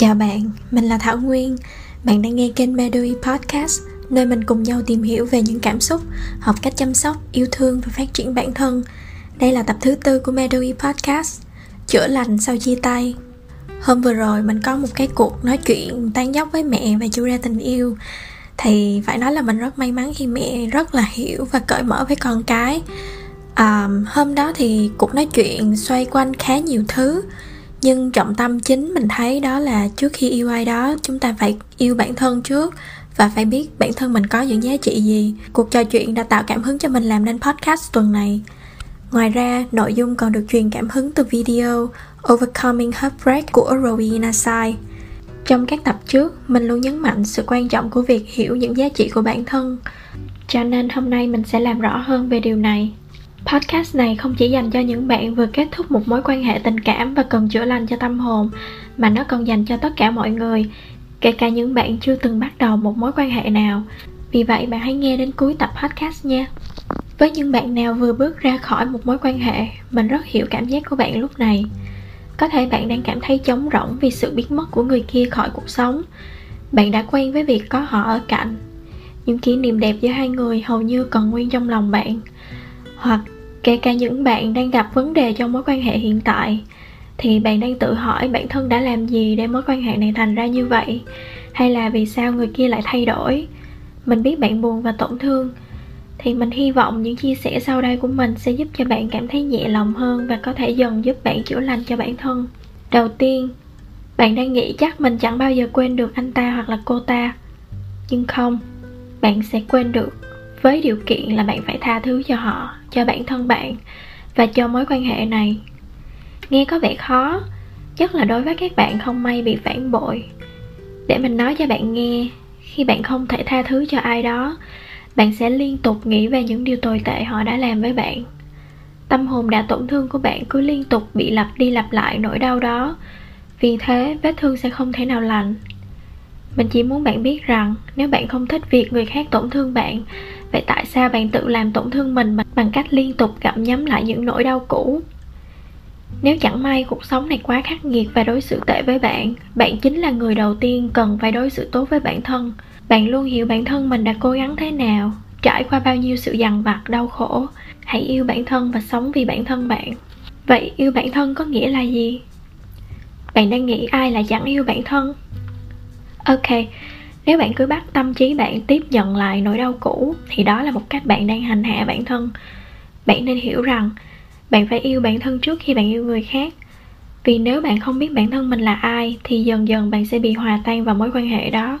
Chào bạn, mình là Thảo Nguyên. Bạn đang nghe kênh Medui Podcast, nơi mình cùng nhau tìm hiểu về những cảm xúc, học cách chăm sóc, yêu thương và phát triển bản thân. Đây là tập thứ tư của Medui Podcast, chữa lành sau chia tay. Hôm vừa rồi mình có một cái cuộc nói chuyện tán dốc với mẹ về chủ đề tình yêu thì phải nói là mình rất may mắn khi mẹ rất là hiểu và cởi mở với con cái à, hôm đó thì cuộc nói chuyện xoay quanh khá nhiều thứ nhưng trọng tâm chính mình thấy đó là trước khi yêu ai đó, chúng ta phải yêu bản thân trước và phải biết bản thân mình có những giá trị gì. Cuộc trò chuyện đã tạo cảm hứng cho mình làm nên podcast tuần này. Ngoài ra, nội dung còn được truyền cảm hứng từ video overcoming heartbreak của rowena sai. Trong các tập trước, mình luôn nhấn mạnh sự quan trọng của việc hiểu những giá trị của bản thân. Cho nên hôm nay mình sẽ làm rõ hơn về điều này. Podcast này không chỉ dành cho những bạn vừa kết thúc một mối quan hệ tình cảm và cần chữa lành cho tâm hồn, mà nó còn dành cho tất cả mọi người, kể cả những bạn chưa từng bắt đầu một mối quan hệ nào. Vì vậy bạn hãy nghe đến cuối tập podcast nha. Với những bạn nào vừa bước ra khỏi một mối quan hệ, mình rất hiểu cảm giác của bạn lúc này. Có thể bạn đang cảm thấy trống rỗng vì sự biến mất của người kia khỏi cuộc sống. Bạn đã quen với việc có họ ở cạnh. Những kỷ niệm đẹp giữa hai người hầu như còn nguyên trong lòng bạn hoặc kể cả những bạn đang gặp vấn đề trong mối quan hệ hiện tại, thì bạn đang tự hỏi bản thân đã làm gì để mối quan hệ này thành ra như vậy? Hay là vì sao người kia lại thay đổi? Mình biết bạn buồn và tổn thương, thì mình hy vọng những chia sẻ sau đây của mình sẽ giúp cho bạn cảm thấy nhẹ lòng hơn và có thể dần giúp bạn chữa lành cho bản thân. Đầu tiên, bạn đang nghĩ chắc mình chẳng bao giờ quên được anh ta hoặc là cô ta. Nhưng không, bạn sẽ quên được với điều kiện là bạn phải tha thứ cho họ, cho bản thân bạn và cho mối quan hệ này. Nghe có vẻ khó, nhất là đối với các bạn không may bị phản bội. Để mình nói cho bạn nghe, khi bạn không thể tha thứ cho ai đó, bạn sẽ liên tục nghĩ về những điều tồi tệ họ đã làm với bạn. Tâm hồn đã tổn thương của bạn cứ liên tục bị lặp đi lặp lại nỗi đau đó. Vì thế, vết thương sẽ không thể nào lành. Mình chỉ muốn bạn biết rằng, nếu bạn không thích việc người khác tổn thương bạn vậy tại sao bạn tự làm tổn thương mình bằng cách liên tục gặm nhấm lại những nỗi đau cũ? Nếu chẳng may cuộc sống này quá khắc nghiệt và đối xử tệ với bạn bạn chính là người đầu tiên cần phải đối xử tốt với bản thân. Bạn luôn hiểu bản thân mình đã cố gắng thế nào, trải qua bao nhiêu sự dằn vặt, đau khổ. Hãy yêu bản thân và sống vì bản thân bạn. Vậy yêu bản thân có nghĩa là gì? Bạn đang nghĩ ai là chẳng yêu bản thân? Ok nếu bạn cứ bắt tâm trí bạn tiếp nhận lại nỗi đau cũ, thì đó là một cách bạn đang hành hạ bản thân. Bạn nên hiểu rằng, bạn phải yêu bản thân trước khi bạn yêu người khác. Vì nếu bạn không biết bản thân mình là ai, thì dần dần bạn sẽ bị hòa tan vào mối quan hệ đó.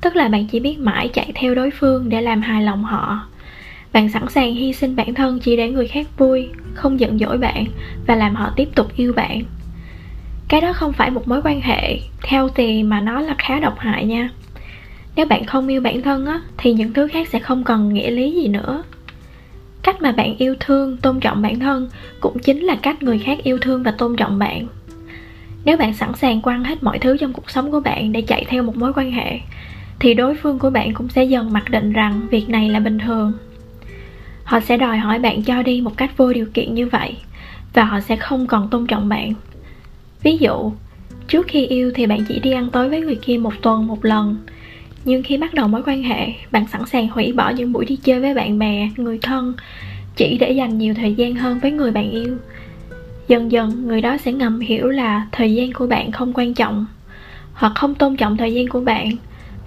Tức là bạn chỉ biết mãi chạy theo đối phương để làm hài lòng họ. Bạn sẵn sàng hy sinh bản thân chỉ để người khác vui, không giận dỗi bạn và làm họ tiếp tục yêu bạn. Cái đó không phải một mối quan hệ theo thì mà nó là khá độc hại nha nếu bạn không yêu bản thân á, thì những thứ khác sẽ không còn nghĩa lý gì nữa. Cách mà bạn yêu thương, tôn trọng bản thân cũng chính là cách người khác yêu thương và tôn trọng bạn. Nếu bạn sẵn sàng quăng hết mọi thứ trong cuộc sống của bạn để chạy theo một mối quan hệ, thì đối phương của bạn cũng sẽ dần mặc định rằng việc này là bình thường. Họ sẽ đòi hỏi bạn cho đi một cách vô điều kiện như vậy, và họ sẽ không còn tôn trọng bạn. Ví dụ, trước khi yêu thì bạn chỉ đi ăn tối với người kia một tuần, một lần nhưng khi bắt đầu mối quan hệ, bạn sẵn sàng hủy bỏ những buổi đi chơi với bạn bè, người thân, chỉ để dành nhiều thời gian hơn với người bạn yêu. Dần dần, người đó sẽ ngầm hiểu là thời gian của bạn không quan trọng. Hoặc không tôn trọng thời gian của bạn,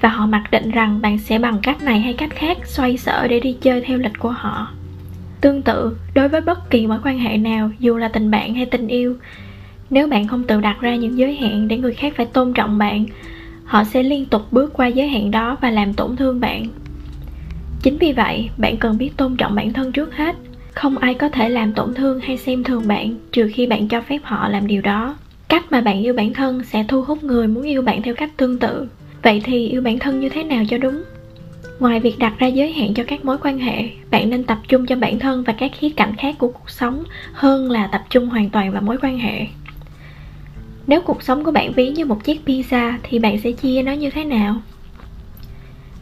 và họ mặc định rằng bạn sẽ bằng cách này hay cách khác xoay sở để đi chơi theo lịch của họ. Tương tự, đối với bất kỳ mối quan hệ nào, dù là tình bạn hay tình yêu, nếu bạn không tự đặt ra những giới hạn để người khác phải tôn trọng bạn họ sẽ liên tục bước qua giới hạn đó và làm tổn thương bạn. Chính vì vậy, bạn cần biết tôn trọng bản thân trước hết. Không ai có thể làm tổn thương hay xem thường bạn trừ khi bạn cho phép họ làm điều đó. Cách mà bạn yêu bản thân sẽ thu hút người muốn yêu bạn theo cách tương tự. Vậy thì yêu bản thân như thế nào cho đúng? Ngoài việc đặt ra giới hạn cho các mối quan hệ, bạn nên tập trung cho bản thân và các khía cạnh khác của cuộc sống hơn là tập trung hoàn toàn vào mối quan hệ nếu cuộc sống của bạn ví như một chiếc pizza, thì bạn sẽ chia nó như thế nào?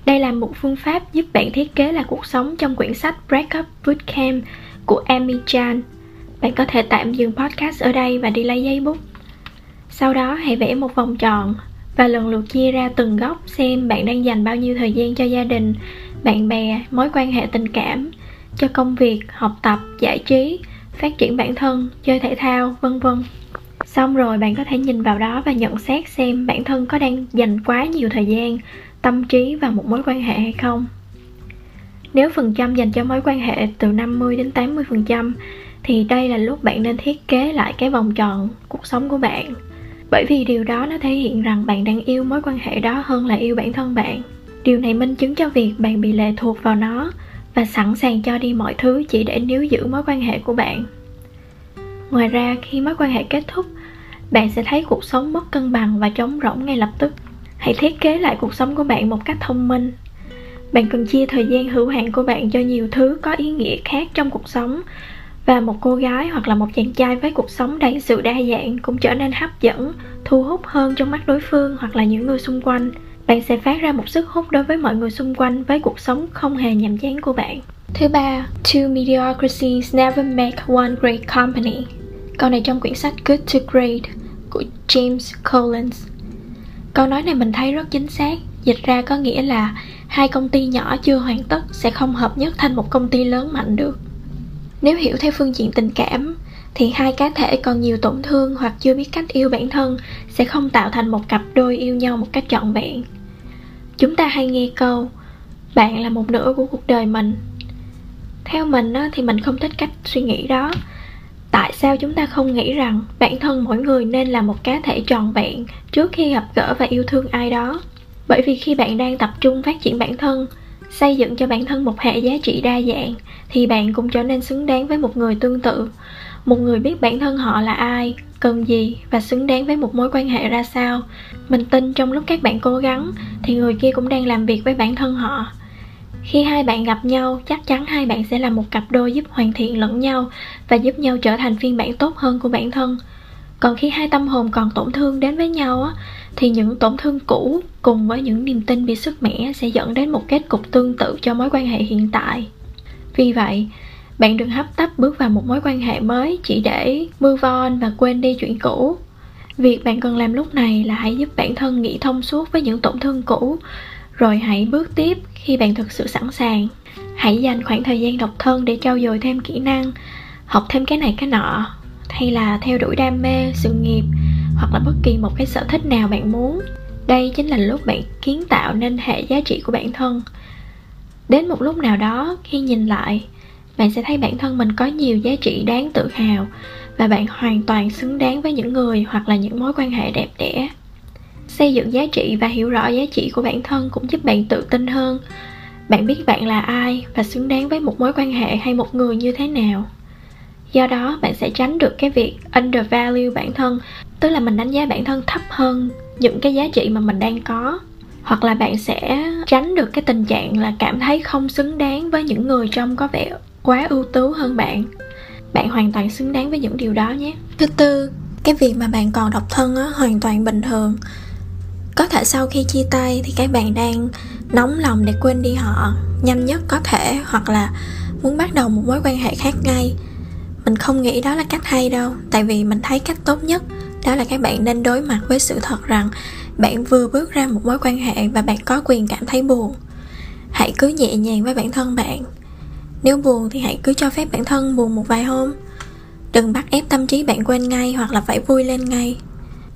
Đây là một phương pháp giúp bạn thiết kế lại cuộc sống trong quyển sách Breakup Bootcamp của Amy Chan. Bạn có thể tạm dừng podcast ở đây và đi lấy giấy bút. sau đó, hãy vẽ một vòng tròn và lần lượt chia ra từng góc xem bạn đang dành bao nhiêu thời gian cho gia đình, bạn bè, mối quan hệ tình cảm, cho công việc, học tập, giải trí, phát triển bản thân, chơi thể thao, vân vân xong rồi bạn có thể nhìn vào đó và nhận xét xem bản thân có đang dành quá nhiều thời gian, tâm trí vào một mối quan hệ hay không. Nếu phần trăm dành cho mối quan hệ từ 50 đến 80 phần trăm, thì đây là lúc bạn nên thiết kế lại cái vòng tròn cuộc sống của bạn. Bởi vì điều đó nó thể hiện rằng bạn đang yêu mối quan hệ đó hơn là yêu bản thân bạn. Điều này minh chứng cho việc bạn bị lệ thuộc vào nó và sẵn sàng cho đi mọi thứ chỉ để níu giữ mối quan hệ của bạn. Ngoài ra, khi mối quan hệ kết thúc bạn sẽ thấy cuộc sống mất cân bằng và trống rỗng ngay lập tức. Hãy thiết kế lại cuộc sống của bạn một cách thông minh. Bạn cần chia thời gian hữu hạn của bạn cho nhiều thứ có ý nghĩa khác trong cuộc sống, và một cô gái hoặc là một chàng trai với cuộc sống đầy sự đa dạng cũng trở nên hấp dẫn, thu hút hơn trong mắt đối phương hoặc là những người xung quanh. Bạn sẽ phát ra một sức hút đối với mọi người xung quanh với cuộc sống không hề nhàm chán của bạn. Thứ ba, two mediocrities never make one great company. Câu này trong quyển sách good to great của james collins. Câu nói này mình thấy rất chính xác. Dịch ra có nghĩa là hai công ty nhỏ chưa hoàn tất sẽ không hợp nhất thành một công ty lớn mạnh được. Nếu hiểu theo phương diện tình cảm, thì hai cá thể còn nhiều tổn thương hoặc chưa biết cách yêu bản thân sẽ không tạo thành một cặp đôi yêu nhau một cách trọn vẹn. Chúng ta hay nghe câu, bạn là một nửa của cuộc đời mình. Theo mình thì mình không thích cách suy nghĩ đó tại sao chúng ta không nghĩ rằng bản thân mỗi người nên là một cá thể tròn vẹn trước khi gặp gỡ và yêu thương ai đó? Bởi vì khi bạn đang tập trung phát triển bản thân, xây dựng cho bản thân một hệ giá trị đa dạng, thì bạn cũng trở nên xứng đáng với một người tương tự. Một người biết bản thân họ là ai, cần gì và xứng đáng với một mối quan hệ ra sao. Mình tin trong lúc các bạn cố gắng, thì người kia cũng đang làm việc với bản thân họ khi hai bạn gặp nhau, chắc chắn hai bạn sẽ là một cặp đôi giúp hoàn thiện lẫn nhau và giúp nhau trở thành phiên bản tốt hơn của bản thân. Còn khi hai tâm hồn còn tổn thương đến với nhau á, thì những tổn thương cũ cùng với những niềm tin bị sức mẻ sẽ dẫn đến một kết cục tương tự cho mối quan hệ hiện tại. Vì vậy, bạn đừng hấp tấp bước vào một mối quan hệ mới chỉ để move on và quên đi chuyện cũ. Việc bạn cần làm lúc này là hãy giúp bản thân nghĩ thông suốt với những tổn thương cũ rồi hãy bước tiếp khi bạn thực sự sẵn sàng. Hãy dành khoảng thời gian độc thân để trau dồi thêm kỹ năng, học thêm cái này cái nọ, hay là theo đuổi đam mê, sự nghiệp, hoặc là bất kỳ một cái sở thích nào bạn muốn. Đây chính là lúc bạn kiến tạo nên hệ giá trị của bản thân. Đến một lúc nào đó, khi nhìn lại, bạn sẽ thấy bản thân mình có nhiều giá trị đáng tự hào và bạn hoàn toàn xứng đáng với những người hoặc là những mối quan hệ đẹp đẽ xây dựng giá trị và hiểu rõ giá trị của bản thân cũng giúp bạn tự tin hơn. Bạn biết bạn là ai và xứng đáng với một mối quan hệ hay một người như thế nào. Do đó bạn sẽ tránh được cái việc undervalue bản thân tức là mình đánh giá bản thân thấp hơn những cái giá trị mà mình đang có. Hoặc là bạn sẽ tránh được cái tình trạng là cảm thấy không xứng đáng với những người trông có vẻ quá ưu tú hơn bạn. Bạn hoàn toàn xứng đáng với những điều đó nhé. Thứ tư cái việc mà bạn còn độc thân á, hoàn toàn bình thường có thể sau khi chia tay thì các bạn đang nóng lòng để quên đi họ. Nhanh nhất có thể, hoặc là muốn bắt đầu một mối quan hệ khác ngay. Mình không nghĩ đó là cách hay đâu, tại vì mình thấy cách tốt nhất đó là các bạn nên đối mặt với sự thật rằng bạn vừa bước ra một mối quan hệ và bạn có quyền cảm thấy buồn. Hãy cứ nhẹ nhàng với bản thân bạn. Nếu buồn thì hãy cứ cho phép bản thân buồn một vài hôm. Đừng bắt ép tâm trí bạn quên ngay hoặc là phải vui lên ngay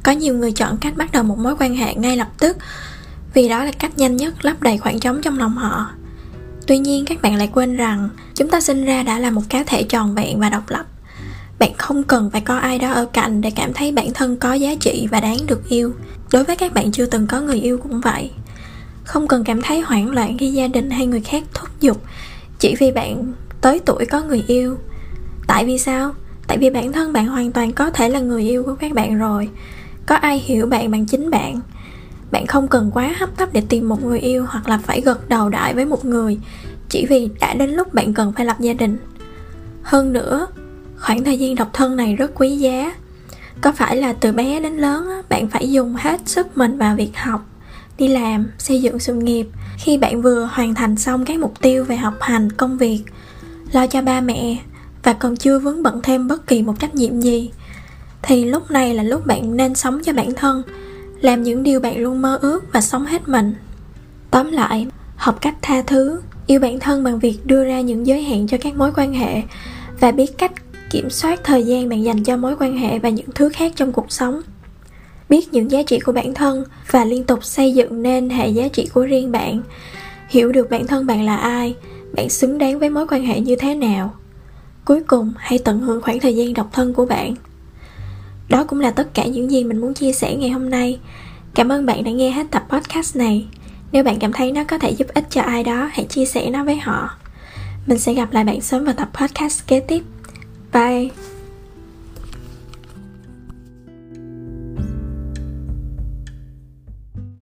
có nhiều người chọn cách bắt đầu một mối quan hệ ngay lập tức, vì đó là cách nhanh nhất lấp đầy khoảng trống trong lòng họ. Tuy nhiên, các bạn lại quên rằng chúng ta sinh ra đã là một cá thể tròn vẹn và độc lập. Bạn không cần phải có ai đó ở cạnh để cảm thấy bản thân có giá trị và đáng được yêu. Đối với các bạn chưa từng có người yêu cũng vậy. Không cần cảm thấy hoảng loạn khi gia đình hay người khác thúc giục chỉ vì bạn tới tuổi có người yêu. Tại vì sao? Tại vì bản thân bạn hoàn toàn có thể là người yêu của các bạn rồi có ai hiểu bạn bằng chính bạn? Bạn không cần quá hấp tấp để tìm một người yêu hoặc là phải gật đầu đại với một người chỉ vì đã đến lúc bạn cần phải lập gia đình. Hơn nữa, khoảng thời gian độc thân này rất quý giá. Có phải là từ bé đến lớn bạn phải dùng hết sức mình vào việc học, đi làm, xây dựng sự nghiệp khi bạn vừa hoàn thành xong các mục tiêu về học hành, công việc, lo cho ba mẹ và còn chưa vướng bận thêm bất kỳ một trách nhiệm gì thì lúc này là lúc bạn nên sống cho bản thân, làm những điều bạn luôn mơ ước và sống hết mình. Tóm lại, học cách tha thứ, yêu bản thân bằng việc đưa ra những giới hạn cho các mối quan hệ và biết cách kiểm soát thời gian bạn dành cho mối quan hệ và những thứ khác trong cuộc sống. Biết những giá trị của bản thân và liên tục xây dựng nên hệ giá trị của riêng bạn. Hiểu được bản thân bạn là ai, bạn xứng đáng với mối quan hệ như thế nào. Cuối cùng, hãy tận hưởng khoảng thời gian độc thân của bạn đó cũng là tất cả những gì mình muốn chia sẻ ngày hôm nay. Cảm ơn bạn đã nghe hết tập podcast này. Nếu bạn cảm thấy nó có thể giúp ích cho ai đó, hãy chia sẻ nó với họ. Mình sẽ gặp lại bạn sớm vào tập podcast kế tiếp. Bye!